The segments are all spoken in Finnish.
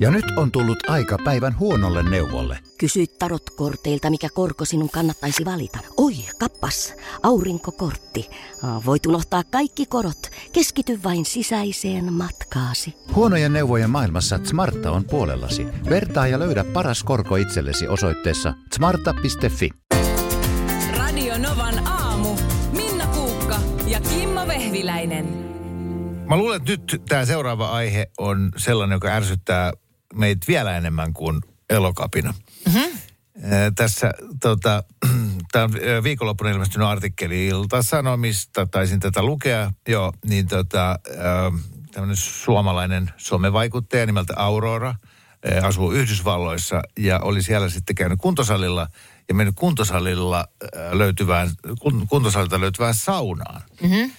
Ja nyt on tullut aika päivän huonolle neuvolle. Kysy tarotkorteilta, mikä korko sinun kannattaisi valita. Oi, kappas, aurinkokortti. Voit unohtaa kaikki korot. Keskity vain sisäiseen matkaasi. Huonojen neuvojen maailmassa Smarta on puolellasi. Vertaa ja löydä paras korko itsellesi osoitteessa smarta.fi. Radio Novan aamu. Minna Kuukka ja Kimmo Vehviläinen. Mä luulen, että nyt tämä seuraava aihe on sellainen, joka ärsyttää meitä vielä enemmän kuin elokapina. Mm-hmm. Tässä tota, tämä on viikonloppuna ilmestynyt artikkeli Ilta-Sanomista, taisin tätä lukea, joo, niin tota, tämmöinen suomalainen somevaikuttaja nimeltä Aurora asuu Yhdysvalloissa ja oli siellä sitten käynyt kuntosalilla ja mennyt kuntosalilla löytyvään, kuntosalilta löytyvään saunaan. Mm-hmm.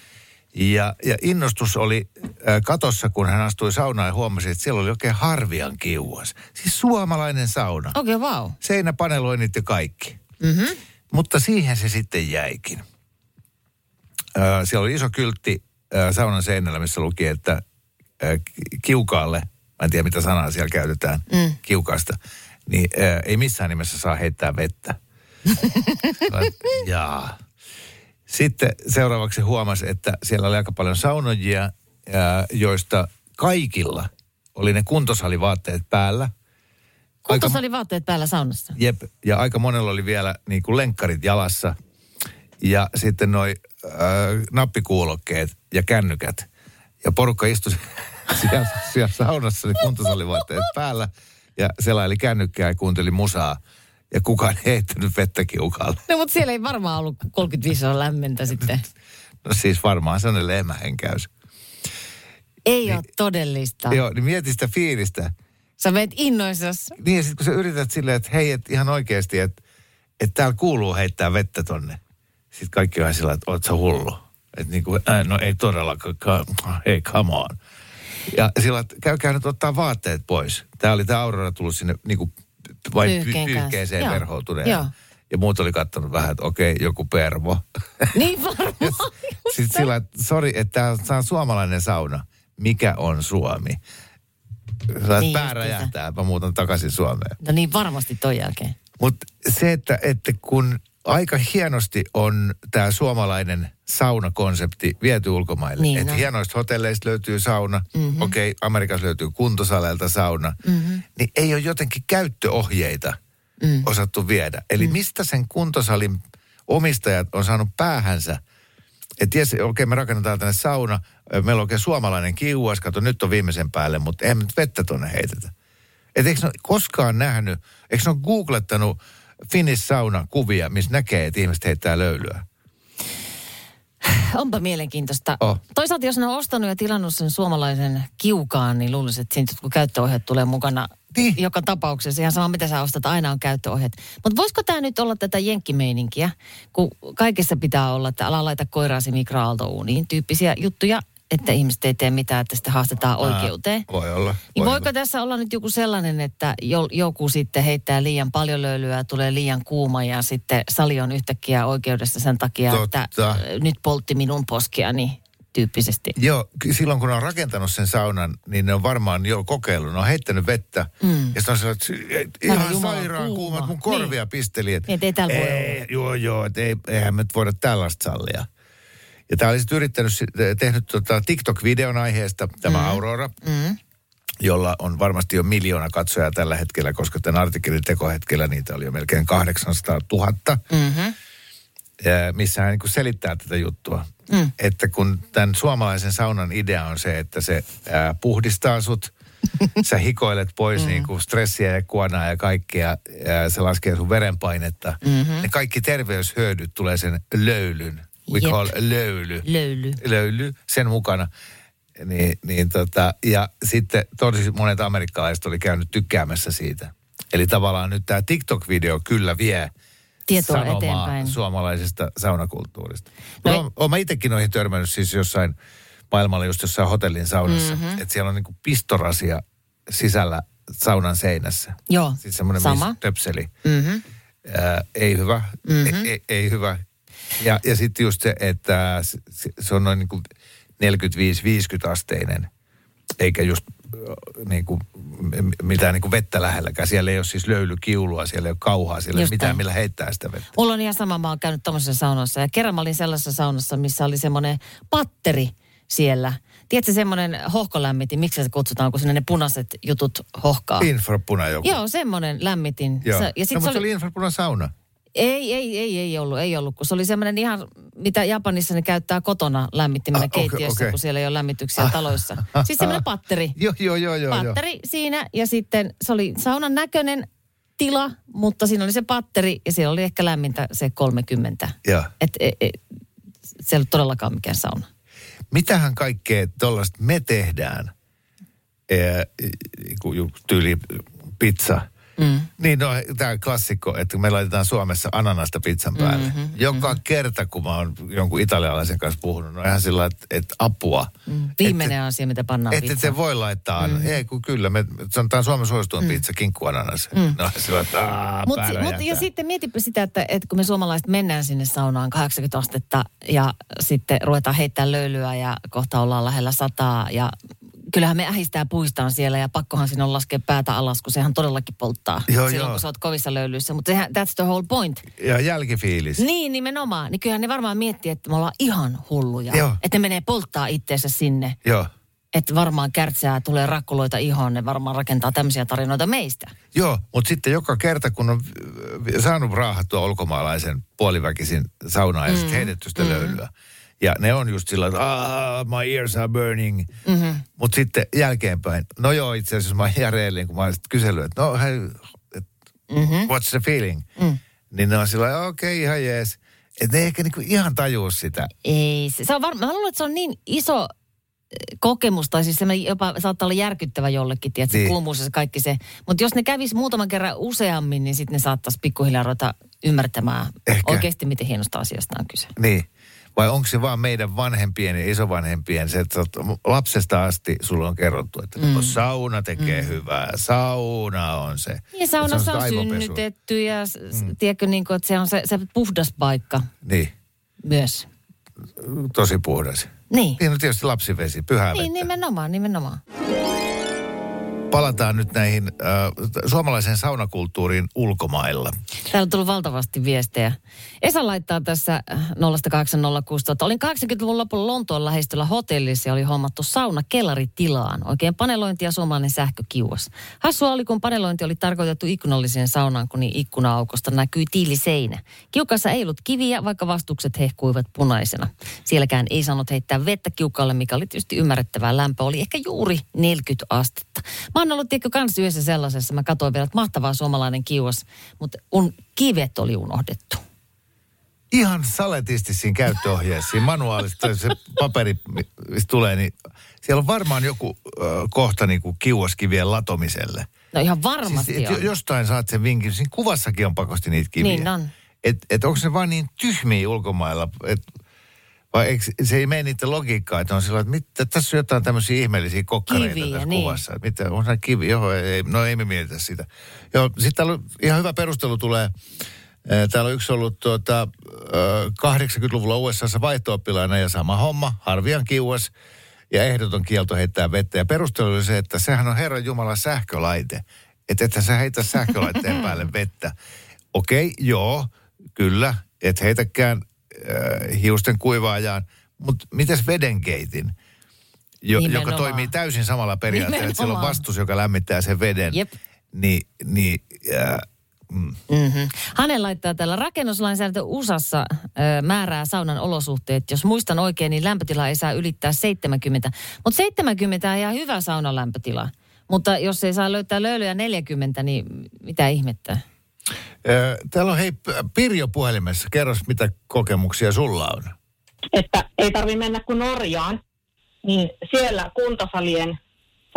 Ja, ja innostus oli katossa, kun hän astui saunaan ja huomasi, että siellä oli oikein harvian kiuas. Siis suomalainen sauna. Okei, okay, wow. Seinäpaneloinnit ja kaikki. Mm-hmm. Mutta siihen se sitten jäikin. siellä oli iso kyltti saunan seinällä, missä luki, että kiukaalle, mä en tiedä mitä sanaa siellä käytetään, mm. kiukaasta, niin ei missään nimessä saa heittää vettä. Jaa. Sitten seuraavaksi huomasi, että siellä oli aika paljon saunojia, joista kaikilla oli ne kuntosalivaatteet päällä. Kuntosalivaatteet päällä saunassa? Jep, ja aika monella oli vielä niin kuin lenkkarit jalassa. Ja sitten noi äh, nappikuulokkeet ja kännykät. Ja porukka istui siellä, siellä saunassa, niin kuntosalivaatteet päällä. Ja selaili kännykkää ja kuunteli musaa ja kukaan ei heittänyt vettä kiukalle. No mutta siellä ei varmaan ollut 35 on lämmintä sitten. No siis varmaan sellainen lehmähenkäys. Ei niin, ole todellista. Joo, niin mieti sitä fiilistä. Sä meet innoissas. Niin ja sitten kun sä yrität silleen, että hei, et ihan oikeasti, että et täällä kuuluu heittää vettä tonne. Sitten kaikki on sillä, että oot sä hullu. Että niin kuin, äh, no ei todellakaan, hei come on. Ja sillä, että käykää nyt ottaa vaatteet pois. Tää oli tämä Aurora tullut sinne niin kuin vain py- pyyhkeeseen verhoutuneen. Ja muut oli katsonut vähän, että okei, joku pervo. Niin varmaan. Sitten sillä, että sori, että tämä on suomalainen sauna. Mikä on Suomi? Sä niin pää räjähtää, mä muutan takaisin Suomeen. No niin varmasti ton jälkeen. Mutta se, että, että kun aika hienosti on tämä suomalainen saunakonsepti viety ulkomaille. Niin, no. hienoista hotelleista löytyy sauna, mm-hmm. okei, okay, Amerikassa löytyy kuntosaleilta sauna, mm-hmm. niin ei ole jotenkin käyttöohjeita mm. osattu viedä. Eli mm. mistä sen kuntosalin omistajat on saanut päähänsä, että jes, okei, okay, me rakennetaan tänne sauna, meillä on oikein suomalainen kiuas, kato, nyt on viimeisen päälle, mutta eihän nyt vettä tuonne heitetä. Että eikö ne koskaan nähnyt, eikö ne ole googlettanut Finnish sauna kuvia, missä näkee, että ihmiset heittää löylyä? Onpa mielenkiintoista. Oh. Toisaalta jos ne on ostanut ja tilannut sen suomalaisen kiukaan, niin luulisin, että siinä kun käyttöohjeet tulee mukana niin. joka tapauksessa. Ihan sama, mitä sä ostat, aina on käyttöohjeet. Mutta voisiko tämä nyt olla tätä jenkkimeininkiä, kun kaikessa pitää olla, että ala laita koiraasi mikroaaltouuniin tyyppisiä juttuja että ihmiset ei tee mitään, että sitä haastetaan oikeuteen. Ää, voi olla. Voi niin voiko olla. tässä olla nyt joku sellainen, että joku sitten heittää liian paljon löylyä, tulee liian kuuma ja sitten sali on yhtäkkiä oikeudessa sen takia, Totta. että nyt poltti minun poskiani tyyppisesti. Joo, silloin kun on rakentanut sen saunan, niin ne on varmaan jo kokeillut. Ne on heittänyt vettä mm. ja sitten on sellainen, että ihan Jumala, sairaan kuuma. kuumat, mun korvia niin. pisteli. Että, niin, ei täällä voi ei, Joo, joo, että ei, eihän me voida tällaista sallia. Ja tämä oli sitten yrittänyt, tehnyt tota TikTok-videon aiheesta, tämä mm. Aurora, mm. jolla on varmasti jo miljoona katsojaa tällä hetkellä, koska tämän artikkelin tekohetkellä niitä oli jo melkein 800 000. Mm-hmm. Ja missä hän niin selittää tätä juttua. Mm. Että kun tämän suomalaisen saunan idea on se, että se ää, puhdistaa sut, sä hikoilet pois mm. niin kuin stressiä ja kuonaa ja kaikkea, ja se laskee sun verenpainetta. Mm-hmm. Ne kaikki terveyshyödyt tulee sen löylyn we Jep. call löyly. Löyly. Löyly, sen mukana. Niin, niin tota, ja sitten tosi monet amerikkalaiset oli käynyt tykkäämässä siitä. Eli tavallaan nyt tämä TikTok-video kyllä vie Tietoa sanomaa eteenpäin. suomalaisesta saunakulttuurista. No, olen, mä itsekin noihin törmännyt siis jossain maailmalla just jossain hotellin saunassa. Mm-hmm. Että siellä on niinku pistorasia sisällä saunan seinässä. Joo, siis semmoinen töpseli. Mm-hmm. Ää, ei hyvä, mm-hmm. ei, ei hyvä ja, ja sitten just se, että se on noin niin kuin 45-50 asteinen, eikä just niin kuin, mitään niin kuin vettä lähelläkään. Siellä ei ole siis löylykiulua, siellä ei ole kauhaa, siellä ei mitään, millä heittää sitä vettä. Mulla on ihan sama, mä oon käynyt tommosessa saunassa. Ja kerran mä olin sellaisessa saunassa, missä oli semmoinen patteri siellä. Tiedätkö semmoinen hohkolämmitin, miksi se kutsutaan, kun sinne ne punaiset jutut hohkaa? Infrapuna joku. Joo, semmoinen lämmitin. Joo. Se, ja sit no, se mutta se oli, oli infrapuna sauna. Ei, ei, ei, ei ollut, ei ollut, kun se oli semmoinen ihan, mitä Japanissa ne käyttää kotona lämmittimenä Ah, keittiössä, okei. kun siellä ei ole lämmityksiä taloissa. Siis semmoinen patteri. Joo, joo, joo, joo. patteri siinä ja sitten se oli saunan näköinen tila, mutta siinä oli se patteri ja siellä oli ehkä lämmintä se 30. Joo. Et, et, et, se ei ollut todellakaan mikään sauna. Mitähän kaikkea tuollaista me tehdään, kun ju- tyyli pizza. Mm. Niin no, tämä klassikko, että me laitetaan Suomessa ananasta pizzan päälle. Mm-hmm, Joka mm-hmm. kerta, kun mä oon jonkun italialaisen kanssa puhunut, no ihan sillä, että, että apua. Mm. Viimeinen asia, mitä pannaan Että et te voi laittaa, mm. ei kun kyllä, me, se tämä Suomen suosituin mm. pizza, kinkku ananas. Mm. No sillä, että aah, Mut, ja sitten mietipä sitä, että, että kun me suomalaiset mennään sinne saunaan 80 astetta ja sitten ruvetaan heittää löylyä ja kohta ollaan lähellä sataa ja kyllähän me ähistää puistaan siellä ja pakkohan sinne on laskea päätä alas, kun sehän todellakin polttaa Joo, silloin, joo. kun sä oot kovissa löylyissä. Mutta sehän, that's the whole point. Ja jälkifiilis. Niin, nimenomaan. Niin kyllähän ne varmaan miettii, että me ollaan ihan hulluja. Joo. Että ne menee polttaa itteensä sinne. Joo. Että varmaan kärtsää, tulee rakkuloita ihoon, ne varmaan rakentaa tämmöisiä tarinoita meistä. Joo, mutta sitten joka kerta, kun on äh, saanut raahattua ulkomaalaisen puoliväkisin saunaan ja sitten heitetty sitä löylyä. Ja ne on just sillä "Ah, my ears are burning. Mm-hmm. Mutta sitten jälkeenpäin, no joo, itse asiassa mä Elin, kun mä sitten kysellyt, että no hei, et, mm-hmm. what's the feeling? Mm. Niin ne on sillä tavalla, okei, okay, ihan jees. Että ne ei ehkä niinku ihan tajuu sitä. Ei, se, se on varmaan, mä luulen, että se on niin iso eh, kokemus, tai siis semmoinen jopa saattaa olla järkyttävä jollekin, tiedätkö, Niin. kuumuus ja se kaikki se. Mutta jos ne kävis muutaman kerran useammin, niin sitten ne saattaisi pikkuhiljaa ruveta ymmärtämään Ehkä. oikeasti, miten hienosta asiasta on kyse. Niin. Vai onko se vaan meidän vanhempien ja isovanhempien se, että lapsesta asti sulla on kerrottu, että mm. sauna tekee mm. hyvää, sauna on se. Ja Että saunassa se on aivopesu. synnytetty ja mm. tiedätkö, niin kuin, että se on se, se puhdas paikka Niin, myös. tosi puhdas. Niin. Niin on tietysti lapsivesi, pyhää Niin, vettä. nimenomaan, nimenomaan. Palataan nyt näihin äh, suomalaiseen saunakulttuuriin ulkomailla. Täällä on tullut valtavasti viestejä. Esa laittaa tässä äh, 0806000. Olin 80-luvun lopulla Lontoon lähestyllä hotellissa ja oli hommattu sauna kellaritilaan. Oikein panelointi ja suomalainen sähkökiuas. Hassua oli, kun panelointi oli tarkoitettu ikkunalliseen saunaan, kun niin ikkuna-aukosta näkyi tiiliseinä. Kiukassa ei ollut kiviä, vaikka vastukset hehkuivat punaisena. Sielläkään ei saanut heittää vettä kiukalle, mikä oli tietysti ymmärrettävää. Lämpö oli ehkä juuri 40 astetta. Mä oon ollut tiedätkö kans yhdessä sellaisessa. Mä katsoin vielä, että mahtavaa suomalainen kiuas, mutta un, kivet oli unohdettu. Ihan saletisti siinä käyttöohjeessa, siinä manuaalista se paperi, mistä tulee, niin siellä on varmaan joku äh, kohta niin kuin kiuaskivien latomiselle. No ihan varmasti Siis, et on. jo- jostain saat sen vinkin. Siinä kuvassakin on pakosti niitä kiviä. Niin on. Et, et onko se vaan niin tyhmiä ulkomailla, et, vai eikö, se ei mene niiden logiikkaa, että on sillä että mitä, tässä on jotain tämmöisiä ihmeellisiä kokkareita Kiviä, tässä niin. kuvassa. Että mitä, on se kivi? Joo, ei, no ei me mietitä sitä. Joo, sitten täällä on ihan hyvä perustelu tulee. Täällä on yksi ollut tuota, ö, 80-luvulla USAssa vaihto ja sama homma, harvian kiuas ja ehdoton kielto heittää vettä. Ja perustelu oli se, että sehän on Herran Jumala sähkölaite. Että ethän sä heitä sähkölaitteen päälle vettä. Okei, joo, kyllä, et heitäkään äh, hiusten kuivaajaan. Mutta mitäs vedenkeitin? Jo, joka toimii täysin samalla periaatteella, että siellä on vastus, joka lämmittää sen veden. Jep. Niin, niin äh, Mm-hmm. Hänen laittaa täällä rakennuslainsäädäntö USAssa ö, määrää saunan olosuhteet. Jos muistan oikein, niin lämpötila ei saa ylittää 70. Mutta 70 on ihan hyvä saunan lämpötila. Mutta jos ei saa löytää löylyä 40, niin mitä ihmettä? Täällä on hei Pirjo puhelimessa. Kerros, mitä kokemuksia sulla on. että ei tarvi mennä kuin Norjaan, niin siellä kuntosalien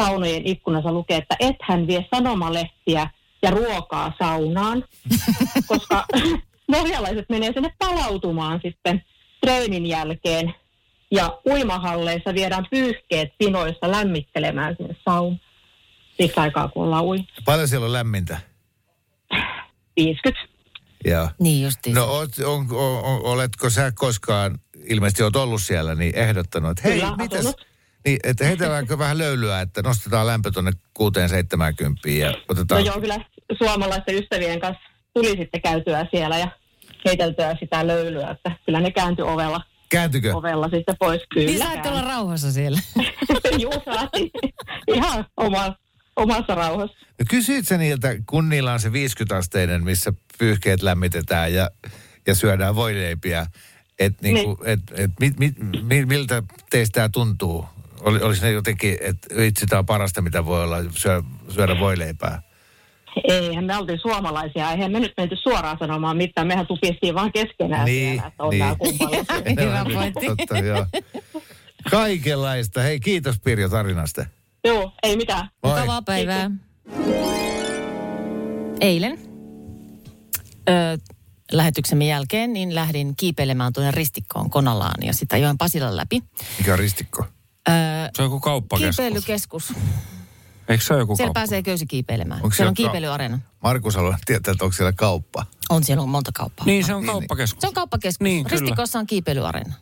saunojen ikkunassa lukee, että ethän vie sanomalehtiä ja ruokaa saunaan, koska norjalaiset menee sinne palautumaan sitten treenin jälkeen ja uimahalleissa viedään pyyhkeet pinoissa lämmittelemään sinne saunaan. Siksi aikaa, kun ollaan ui. Paljon siellä on lämmintä? 50. Joo. Niin justiin. No oot, on, on, on, oletko sä koskaan, ilmeisesti oot ollut siellä, niin ehdottanut, että hei, Kyllä, mitäs, asunut. Niin, että heitelläänkö vähän löylyä, että nostetaan lämpö tuonne 6-70 ja No otetaan... joo, kyllä suomalaisten ystävien kanssa tuli sitten käytyä siellä ja heiteltyä sitä löylyä, että kyllä ne kääntyi ovella, Kääntykö? ovella sitten pois. Kyllä Niin saatte olla rauhassa siellä. Juu, saatiin. Ihan oma, omassa rauhassa. No kysyit sä niiltä, kun niillä on se 50-asteinen, missä pyyhkeet lämmitetään ja, ja syödään voileipiä, että niinku, Niin. et, et, mit, mit, mi- miltä teistä tämä tuntuu? Oli, olisi ne jotenkin, että itse tämä on parasta, mitä voi olla, syö, syödä voileipää. Eihän me oltiin suomalaisia, eihän me nyt menty suoraan sanomaan mitään, mehän tupistiin vaan keskenään Niin, siellä, että on niin. kumpalaisia. Hyvä pointti. Totta, joo. Kaikenlaista. Hei, kiitos Pirjo tarinasta. Joo, ei mitään. Moi. Mukavaa päivää. Eilen ö, lähetyksemme jälkeen niin lähdin kiipeilemään tuonne ristikkoon Konalaan ja sitä joen Pasilan läpi. Mikä on ristikko? Ö, Se on joku kauppakeskus. kiipeilykeskus. Eikö se ole joku Siellä kauppa? pääsee köysi kiipeilemään. Onko siellä on kiipeilyareena. Markus haluaa tietää, että onko siellä kauppa. On siellä on monta kauppaa. Niin, se on Niin, kauppakeskus. Se on kauppakeskus. Niin. Ristikossa on kiipeilyareena.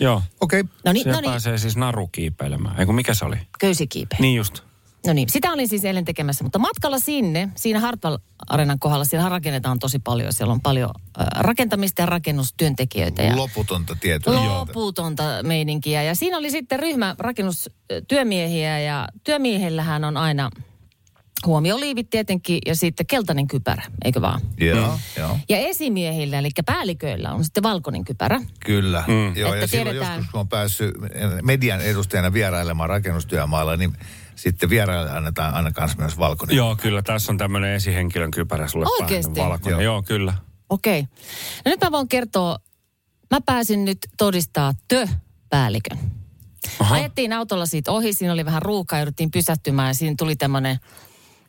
Joo. Okei. Okay. No niin, no niin, pääsee siis naru kiipeilemään. Eiku mikä se oli? köysikiipeily. Niin just. No niin, sitä olin siis eilen tekemässä, mutta matkalla sinne, siinä Hartwall Areenan kohdalla, siellä rakennetaan tosi paljon. Siellä on paljon äh, rakentamista ja rakennustyöntekijöitä. Ja Loputonta tietoa. loputonta meininkiä. Ja siinä oli sitten ryhmä rakennustyömiehiä ja työmiehillähän on aina huomioliivit tietenkin ja sitten keltainen kypärä, eikö vaan? Joo, joo. Ja esimiehillä, eli päälliköillä on sitten valkoinen kypärä. Kyllä. Mm. Joo, Että ja silloin tiedetään- joskus, kun on päässyt median edustajana vierailemaan rakennustyömaalla, niin sitten vieraille annetaan aina kanssa myös valkoinen. Joo, kyllä. Tässä on tämmöinen esihenkilön kypärä sulle Oikeesti? päähän valkoinen. Joo. Joo. Kyllä. Okei. No nyt mä voin kertoa, mä pääsin nyt todistaa tö-päällikön. Aha. Ajettiin autolla siitä ohi, siinä oli vähän ruuhkaa, jouduttiin pysähtymään ja siinä tuli tämmöinen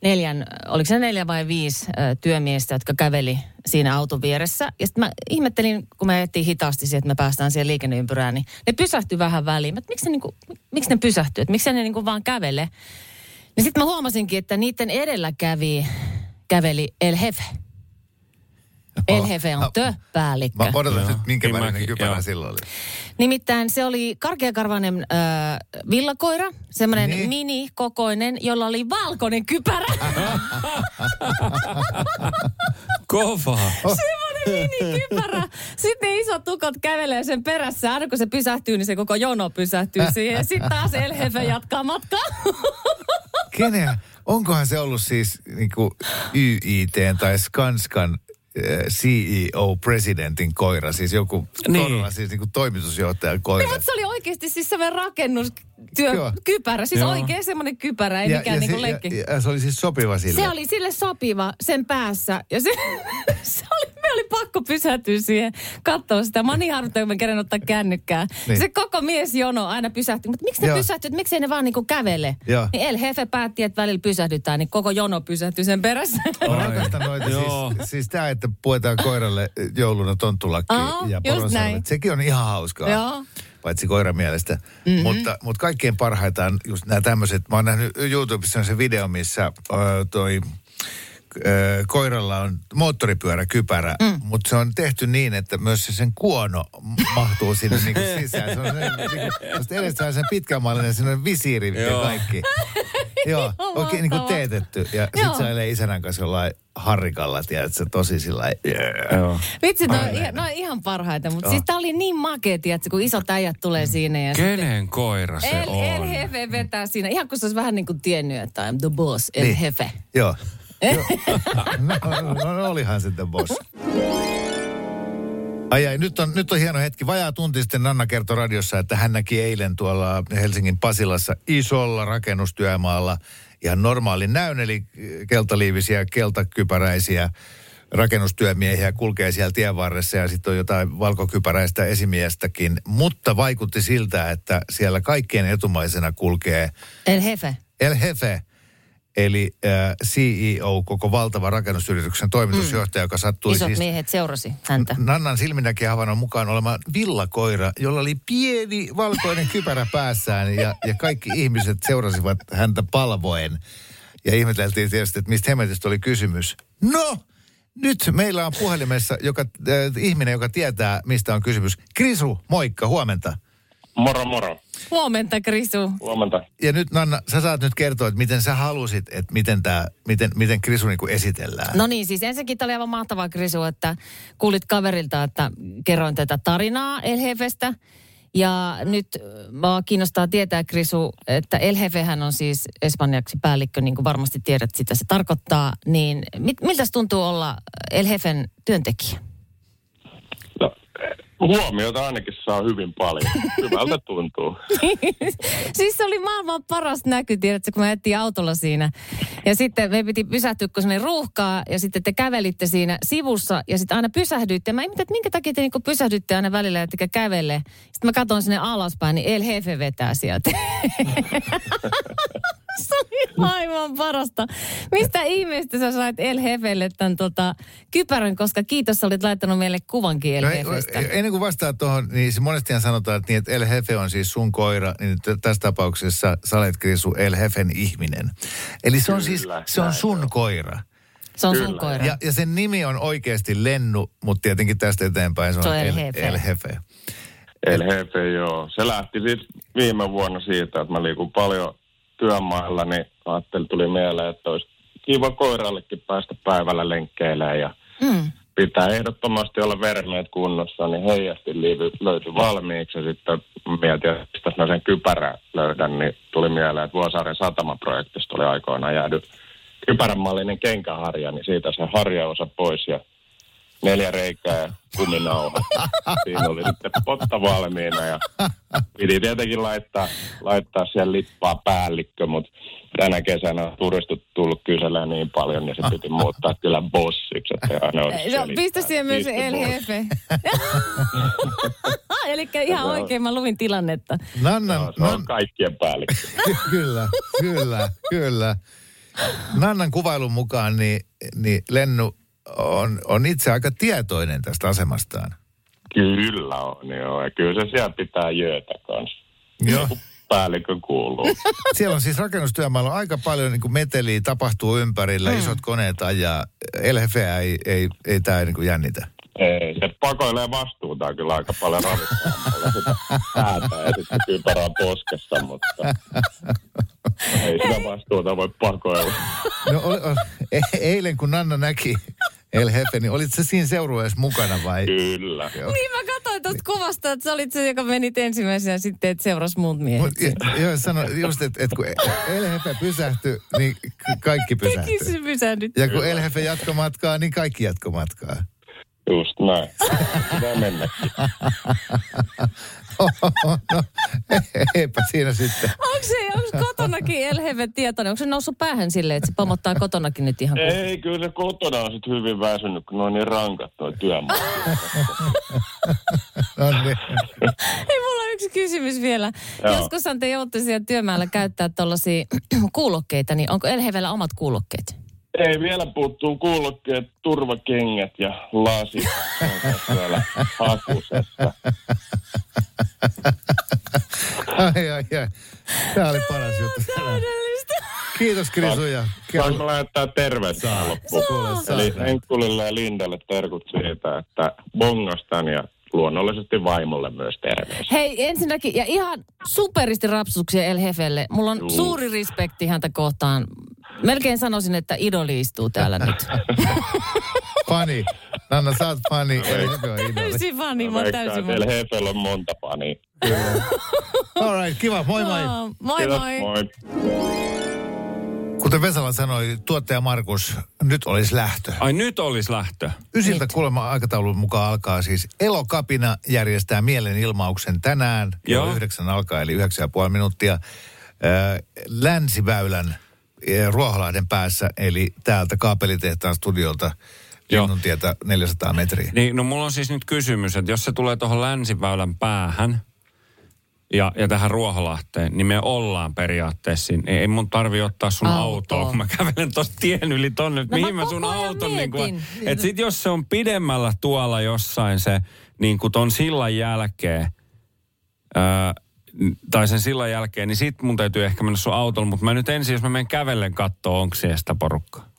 neljän, oliko se neljä vai viisi työmiestä, jotka käveli siinä auton vieressä. Ja sitten mä ihmettelin, kun me ajettiin hitaasti siihen, että me päästään siihen liikenneympyrään, niin ne pysähtyi vähän väliin. Mä, että miksi, ne niinku, miksi ne pysähtyy, että miksi ne niinku vaan kävele. Niin sitten mä huomasinkin, että niiden edellä kävi, käveli El Jefe. El Jefe on tö-päällikkö. Mä odotan nyt, minkä Niin värinen mäkin, kypärä silloin oli. Nimittäin se oli karkeakarvainen äh, villakoira, semmoinen Niin. mini-kokoinen, jolla oli valkoinen kypärä. Semmoinen mini-kypärä. Sitten ne isot tukot kävelee sen perässä. Aina kun se pysähtyy, niin se koko jono pysähtyy siihen. Sitten taas Elhefe jatkaa matkaa. Kenen? Onkohan se ollut siis niin YIT tai Skanskan eh, CEO, presidentin koira, siis joku Niin. todella siis niin kuin toimitusjohtajan koira. Mutta se oli oikeasti siis semmoinen rakennustyökypärä. Siis Joo. oikein semmoinen kypärä, ei mikään niinku se, lenkki. ja, ja se oli siis sopiva sille. Se oli sille sopiva sen päässä. Ja se, se oli, oli pakko pysähtyä siihen katsoa sitä. Mä oon niin kun mä kerran ottaa kännykkää. Niin. Se koko mies jono aina pysähtyi. Mutta miksi ne Joo. pysähtyy? Että Miksi ei ne vaan niinku kävele? Joo. Niin El Hefe päätti, että välillä pysähdytään, niin koko jono pysähtyi sen perässä. Mä rakastan noita. Siis, siis tämä, että puetaan koiralle jouluna tonttulakki ja poronsalvet. Sekin on ihan hauskaa. Joo. Paitsi koiran mielestä. Mm-hmm. Mutta, mutta kaikkein parhaita on just nämä tämmöiset. Mä oon nähnyt YouTubessa se video, missä ö, toi koiralla on moottoripyöräkypärä, mm. mutta se on tehty niin, että myös se sen kuono mahtuu sinne niinku sisään. Se on se, niinku, edestä on sen pitkänmallinen, siinä on visiiri ja Joo. kaikki. Joo, oikein niin kuin teetetty. Ja sit Joo. sä elee isänän kanssa jollain harrikalla, tiedät sä, tosi sillä lailla, yeah. Joo. Vitsi, Aivan. ihan, ne on ihan parhaita. Mutta Joo. siis tää oli niin makea, tiedätkö, kun isot äijät tulee siinä. Ja Kenen koira se El, El on? Hefe vetää siinä. Ihan kun se olisi vähän niin kuin tiennyt, että I'm the boss, El Niin. Hefe. Joo. No, no, no, olihan sitten boss. Ai ai, nyt on, nyt on hieno hetki. Vajaa tunti sitten Nanna kertoi radiossa, että hän näki eilen tuolla Helsingin Pasilassa isolla rakennustyömaalla ihan normaalin näyn, eli keltaliivisiä, keltakypäräisiä rakennustyömiehiä kulkee siellä tien varressa ja sitten on jotain valkokypäräistä esimiestäkin. Mutta vaikutti siltä, että siellä kaikkien etumaisena kulkee El Hefe. El Jefe, eli äh, CEO, koko valtava rakennusyrityksen toimitusjohtaja, joka sattui Isot siis miehet seurasi häntä. Nannan silminnäkin havainnon mukaan olemaan villakoira, jolla oli pieni valkoinen kypärä päässään ja, ja kaikki ihmiset seurasivat häntä palvoen. Ja ihmeteltiin tietysti, että mistä hemmetistä oli kysymys. No, nyt meillä on puhelimessa joka, äh, ihminen, joka tietää, mistä on kysymys. Krisu, moikka, huomenta. Moro moro. Huomenta, Krisu. Huomenta. Ja nyt Nanna, sä saat nyt kertoa, että miten sä halusit, että miten, tää, miten, miten Krisu niin kuin esitellään. No niin, siis ensinnäkin tämä oli aivan mahtavaa, Krisu, että kuulit kaverilta, että kerroin tätä tarinaa Elhefestä. Ja nyt äh, mä kiinnostaa tietää, Krisu, että Elhefehän on siis espanjaksi päällikkö, niin kuin varmasti tiedät, sitä se tarkoittaa. Niin mit, miltä tuntuu olla Elhefen työntekijä? Huomiota ainakin saa hyvin paljon. Hyvältä tuntuu. siis se oli maailman paras näky, tiedätkö, kun me ajettiin autolla siinä. Ja sitten me piti pysähtyä, kun se ruuhkaa, ja sitten te kävelitte siinä sivussa, ja sitten aina pysähdyitte. Mä en tiedä, että minkä takia te niinku pysähdytte aina välillä, että kävele. Sitten mä katson sinne alaspäin, niin El Hefe vetää sieltä. se oli aivan parasta. Mistä ihmeestä sä sait El Hefelle tämän tota, kypärän, koska kiitos, sä olit laittanut meille kuvankin El No, Hefestä. ennen kuin vastaat tuohon, niin se monestihan sanotaan, että, niin, että El Hefe on siis sun koira, niin t- tässä tapauksessa sä olet Krisu El Hefen ihminen. Eli se on siis, Kyllä, se on sun koira. Se on sun Kyllä. koira. Ja, ja sen nimi on oikeasti Lennu, mutta tietenkin tästä eteenpäin se on, Se on El El, Hefe. El Hefe. El Hefe, joo. Se lähti siis viime vuonna siitä, että mä liikun paljon työmailla, niin ajattelin, tuli mieleen, että olisi kiva koirallekin päästä päivällä lenkkeilemään ja Mm. pitää ehdottomasti olla vermeet kunnossa, niin heijasti löytyi valmiiksi ja sitten mietin, että mistä mä sen kypärän löydän, niin tuli mieleen, että Vuosaaren satamaprojektista oli aikoinaan jäädy kypäränmallinen kenkäharja, niin siitä se harjaosa pois ja neljä reikää ja kuminauha. Siinä oli sitten potta valmiina ja piti tietenkin laittaa, laittaa siellä lippaa päällikkö, mutta tänä kesänä on turistit tullut kyselemään niin paljon, niin se piti muuttaa kyllä bossiksi, että aina olisi No, pistä siihen myös. Hefe. Eli ihan oikein mä luvin tilannetta. Nanna, No, se on Nan, kaikkien päällikkö. kyllä, kyllä, kyllä. Nannan kuvailun mukaan niin, niin Lennu on, on itse aika tietoinen tästä asemastaan. Kyllä on, joo. Ja kyllä se siellä pitää jöötä kanssa. Joo. Päällikön kuuluu. Siellä on siis rakennustyömaalla aika paljon niin kuin meteliä, tapahtuu ympärillä, mm. isot koneet ajaa. Elhefeä ei, ei, ei tämä niin kuin jännitä. Ei, se pakoilee vastuuta kyllä aika paljon sitä päätä ja sitten kypärää poskessa, mutta ei sitä vastuuta voi pakoilla. No, o, o, e- eilen kun Nanna näki El Hefe, niin olit sä siinä seurueessa mukana vai? Kyllä. Niin mä katsoin tuosta kuvasta, että sä olit se, joka menit ensimmäisenä ja sitten et seurasi muut miehet. Mut, joo, sano just, että et kun El Hefe pysähtyi, niin kaikki pysähtyi. Tekin se pysähdyt. Ja kun El Hefe jatkoi matkaa, niin kaikki jatkoi matkaa. Just näin. Pitää mennäkin. no, eipä siinä sitten. Onko se, onko kotonakin Elheve tietoinen? Onko se noussut päähän silleen, että se pomottaa kotonakin nyt ihan kuin... Ei, kyllä se kotona on sitten hyvin väsynyt, kun on niin rankat nuo työmaat. No niin. Hei, mulla on yksi kysymys vielä. Joo. Joskushan te joudutte siellä työmällä käyttää tuollaisia kuulokkeita, niin onko Elhevellä omat kuulokkeet? Ei, vielä puuttuu kuulokkeet, turvakengät ja lasit vielä hakusessa. Ai, ai, ai. Tämä oli paras juttu. Täydellistä. Kiitos Krisu ja Saanko mä lähettää terveet tähän loppuun? Eli Henkkulille ja Lindalle terkut siitä, että bongastan ja luonnollisesti vaimolle myös terveisiä. Hei, ensinnäkin, ja ihan superisti rapsuksia El Hefelle. Mulla on Juu. suuri respekti häntä kohtaan. Melkein sanoisin, että idoli istuu täällä nyt. Fani. Nanna, sä oot fani. Idoli. täysin fani, mä oon täysin fani. Hefellä on monta pania. All right, kiva. Moi moi. Moi Kiitos, moi. moi. Kuten Vesala sanoi, tuottaja Markus, nyt olisi lähtö. Ai nyt olisi lähtö. Ysiltä kuulemma aikataulun mukaan alkaa siis Elokapina järjestää mielenilmauksen tänään. Kello Joo. yhdeksän alkaa, eli yhdeksän ja puoli minuuttia. Länsiväylän Ruoholahden päässä, eli täältä kaapelitehtaan studiolta. Linnuntietä 400 metriä. Niin, no mulla on siis nyt kysymys, että jos se tulee tuohon länsiväylän päähän ja, ja tähän Ruoholahteen, niin me ollaan periaatteessa siinä. Ei, ei mun tarvi ottaa sun Autoa. autoa, kun mä kävelen tuosta tien yli tonne. No mihin mä mä sun auton niin kuin, että sit jos se on pidemmällä tuolla jossain se niin kuin ton sillan jälkeen, ää, tai sen sillan jälkeen, niin sit mun täytyy ehkä mennä sun autolla. Mutta mä nyt ensin, jos mä menen kävellen kattoo, onko siellä sitä porukkaa.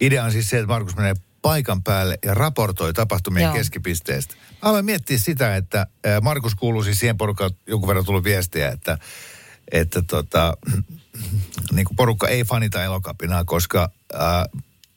Idea on siis se, että Markus menee paikan päälle ja raportoi tapahtumien Joo. keskipisteestä. Mä aloin miettiä sitä, että Markus kuuluu siis siihen porukkaan, jonkun verran tullut viestiä, että, että tota, niin kuin porukka ei fanita elokapinaa, koska ää,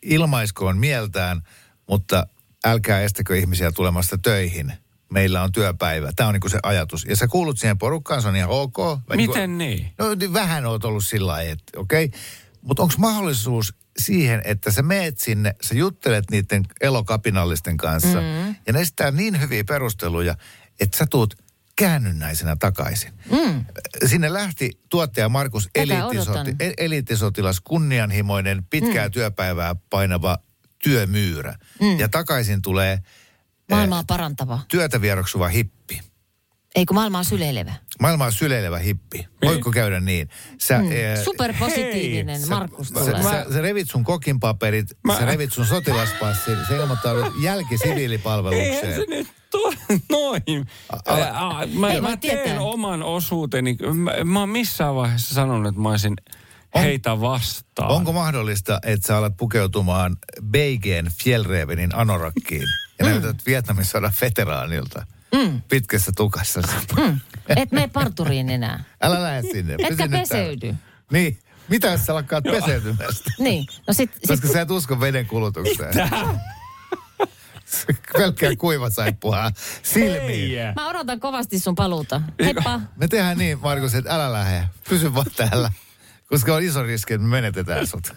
ilmaiskoon mieltään, mutta älkää estäkö ihmisiä tulemasta töihin. Meillä on työpäivä. Tämä on niin kuin se ajatus. Ja sä kuulut siihen porukkaan, se on ihan ok. Miten niin? No niin vähän oot ollut sillä lailla, että okei. Okay. Mutta onko mahdollisuus siihen, että sä meet sinne, sä juttelet niiden elokapinallisten kanssa mm. ja ne esittää niin hyviä perusteluja, että sä tuut käännynnäisenä takaisin. Mm. Sinne lähti tuottaja Markus eliittisoti, e- eliittisotilas, kunnianhimoinen, pitkää mm. työpäivää painava työmyyrä. Mm. Ja takaisin tulee Maailmaa parantava. työtä vieroksuva hippi. Ei kun maailma on syleilevä. Maailmaa syleilevä hippi. Voiko käydä niin? Sä, Mm. eh, Superpositiivinen Sä- Markus Sä, tulee. sä, sä revit sun kokinpaperit, mä... Mä- sä revit sun sotilaspassin, sä ilmoittaudut Eihän jälkisiviilipalvelukseen. se nyt tuo noin. Ää, aa, mä, Ei mä teen tietää. oman osuuteni. Mä, mä oon missään vaiheessa sanonut, että mä olisin heitä vastaan. Onko mahdollista, että sä alat pukeutumaan Beigen Fjellrevenin anorakkiin ja näytät Vietnamin sodan veteraanilta Mm. pitkässä tukassa? Mm. Et mene parturiin enää. Älä lähde sinne. Etkä Pysy täällä. peseydy. Niin. Mitä jos sä lakkaat peseytymästä? Niin. No sit, sit Koska sä et usko veden kulutukseen. Pelkkää kuiva saippua silmiin. Ei. mä odotan kovasti sun paluuta. Heippa. Me tehdään niin, Markus, että älä lähde. Pysy vaan täällä. Koska on iso riski, että me menetetään sut.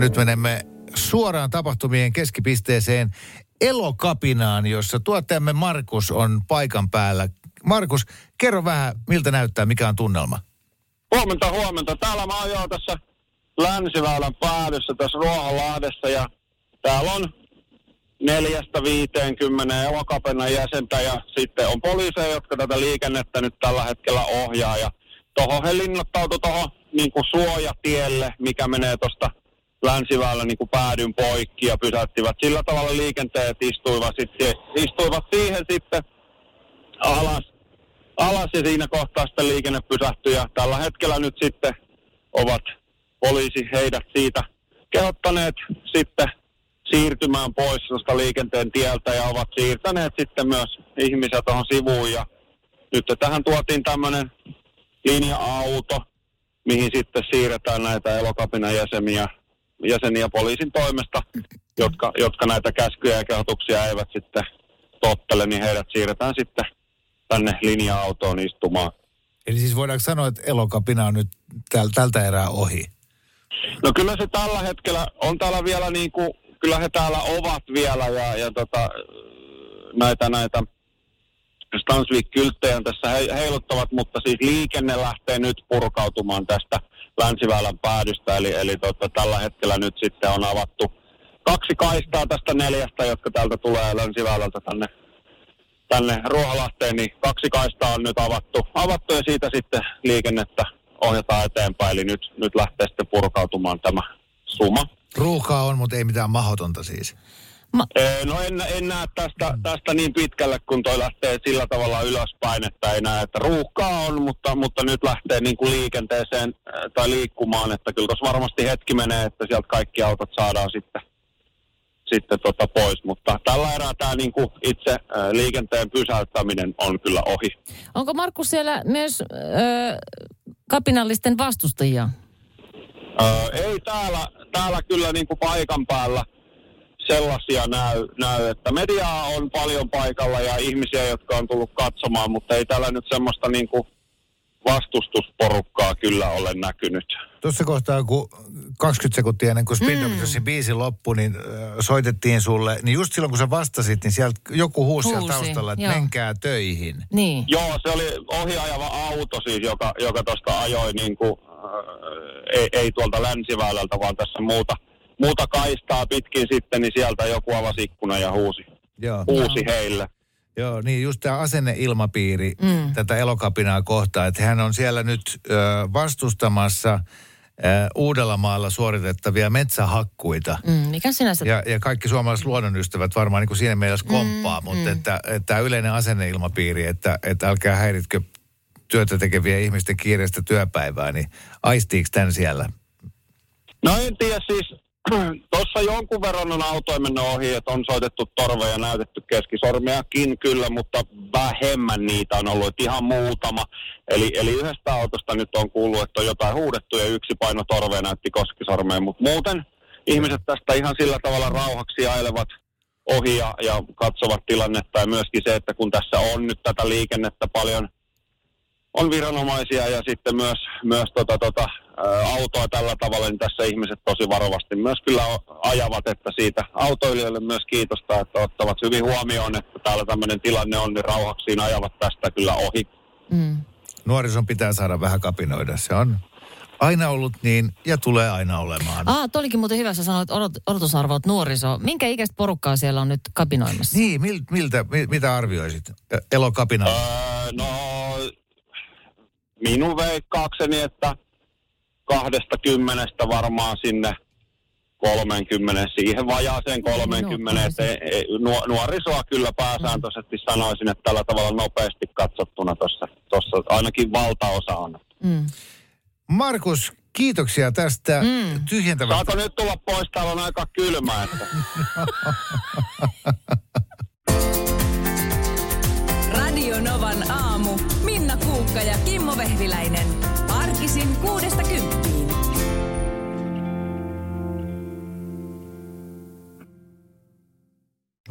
Nyt menemme suoraan tapahtumien keskipisteeseen elokapinaan, jossa tuottajamme Markus on paikan päällä. Markus, kerro vähän, miltä näyttää, mikä on tunnelma? Huomenta, huomenta. Täällä mä oon jo tässä Länsiväylän päädyssä tässä Ruohonlahdessa ja täällä on neljästä viiteenkymmeneen elokapennan jäsentä ja sitten on poliiseja, jotka tätä liikennettä nyt tällä hetkellä ohjaa ja tuohon he linnoittautui tuohon niin suojatielle, mikä menee tuosta Länsiväylän niin kuin päädyn poikki ja pysäyttivät sillä tavalla liikenteet istuivat, sitten, istuivat siihen sitten alas. Alas ja siinä kohtaa sitten liikenne pysähtyi ja tällä hetkellä nyt sitten ovat poliisi heidät siitä kehottaneet sitten siirtymään pois tuosta liikenteen tieltä ja ovat siirtäneet sitten myös ihmisiä tuohon sivuun. Ja nyt tähän tuotiin tämmöinen linja-auto, mihin sitten siirretään näitä elokapinan jäseniä, jäseniä poliisin toimesta, jotka, jotka näitä käskyjä ja kehotuksia eivät sitten tottele, niin heidät siirretään sitten tänne linja-autoon istumaan. Eli siis voidaanko sanoa, että elokapina on nyt täl, tältä erää ohi? No kyllä se tällä hetkellä on täällä vielä niin kuin, kyllä he täällä ovat vielä ja, ja tota, näitä, näitä Stansvik-kylttejä tässä he, heiluttavat, mutta siis liikenne lähtee nyt purkautumaan tästä Länsiväylän päädystä, eli, eli tota, tällä hetkellä nyt sitten on avattu kaksi kaistaa tästä neljästä, jotka täältä tulee Länsiväylältä tänne, tänne Ruoholahteen, niin kaksi kaistaa on nyt avattu, avattu ja siitä sitten liikennettä ohjataan eteenpäin, eli nyt, nyt lähtee sitten purkautumaan tämä suma. Ruuhkaa on, mutta ei mitään mahdotonta siis. Ee, No en, en näe tästä, tästä niin pitkälle, kun toi lähtee sillä tavalla ylöspäin, että ei näe, että ruuhkaa on, mutta, mutta nyt lähtee niin kuin liikenteeseen tai liikkumaan, että kyllä tuossa varmasti hetki menee, että sieltä kaikki autot saadaan sitten, sitten tota pois, mutta tällä erää tämä niin kuin itse liikenteen pysäyttäminen on kyllä ohi. Onko Markus siellä myös ö, kapinallisten vastustajia? Öö, ei täällä, täällä kyllä niin kuin paikan päällä sellaisia näy, näy, että mediaa on paljon paikalla ja ihmisiä, jotka on tullut katsomaan, mutta ei täällä nyt semmoista niin kuin vastustusporukkaa kyllä ole näkynyt. Tuossa kohtaa, kun 20 sekuntia ennen kuin Spin Doctorsin biisi loppui, niin soitettiin sulle. Niin just silloin, kun sä vastasit, niin sieltä joku huusi, siellä Huusi, taustalla, että joo. menkää töihin. Niin. Joo, se oli ohiajava auto siis, joka, joka tuosta ajoi niin kuin, äh, ei, ei tuolta länsiväylältä, vaan tässä muuta, muuta kaistaa pitkin sitten, niin sieltä joku avasi ikkuna ja huusi, Joo. huusi heille. Joo, niin just tämä asenneilmapiiri mm. tätä elokapinaa kohtaan, että hän on siellä nyt ö, vastustamassa ö, Uudellamaalla suoritettavia metsähakkuita. Mm, mikä sinänsä... Ja, ja kaikki suomalaiset luonnonystävät varmaan niin kuin siinä mielessä komppaa, mm, mutta mm. että, että tämä yleinen asenneilmapiiri, että, että älkää häiritkö työtä tekevien ihmisten kiireistä työpäivää, niin aistiiko tämän siellä? No en tiedä siis, tuossa jonkun verran on autoja mennyt ohi, että on soitettu torveja ja näytetty keskisormiakin kyllä, mutta vähemmän niitä on ollut, että ihan muutama. Eli, eli yhdestä autosta nyt on kuullut, että on jotain huudettu ja yksi paino torvea näytti keskisormeen, mutta muuten ihmiset tästä ihan sillä tavalla rauhaksi ailevat ohi ja, ja katsovat tilannetta ja myöskin se, että kun tässä on nyt tätä liikennettä paljon, on viranomaisia ja sitten myös, myös tota, tota, autoa tällä tavalla, niin tässä ihmiset tosi varovasti myös kyllä ajavat, että siitä autoilijoille myös kiitosta, että ottavat hyvin huomioon, että täällä tämmöinen tilanne on, niin rauhaksiin ajavat tästä kyllä ohi. Mm. Nuorison pitää saada vähän kapinoida. Se on aina ollut niin ja tulee aina olemaan. Ah, olikin muuten hyvä, sä sanoit odot, odotusarvot nuoriso. Minkä ikäistä porukkaa siellä on nyt kapinoimassa? Niin, mil, miltä, mi, mitä arvioisit Ä, elokapina? Öö, minun veikkaakseni, että kahdesta kymmenestä varmaan sinne 30, siihen vajaaseen 30, että e- e- nuo- nuorisoa kyllä pääsääntöisesti sanoisin, että tällä tavalla nopeasti katsottuna tuossa, tuossa ainakin valtaosa on. Mm. Markus, kiitoksia tästä Mm. tyhjentävästä. Saako nyt tulla pois? Täällä on aika kylmä. Että.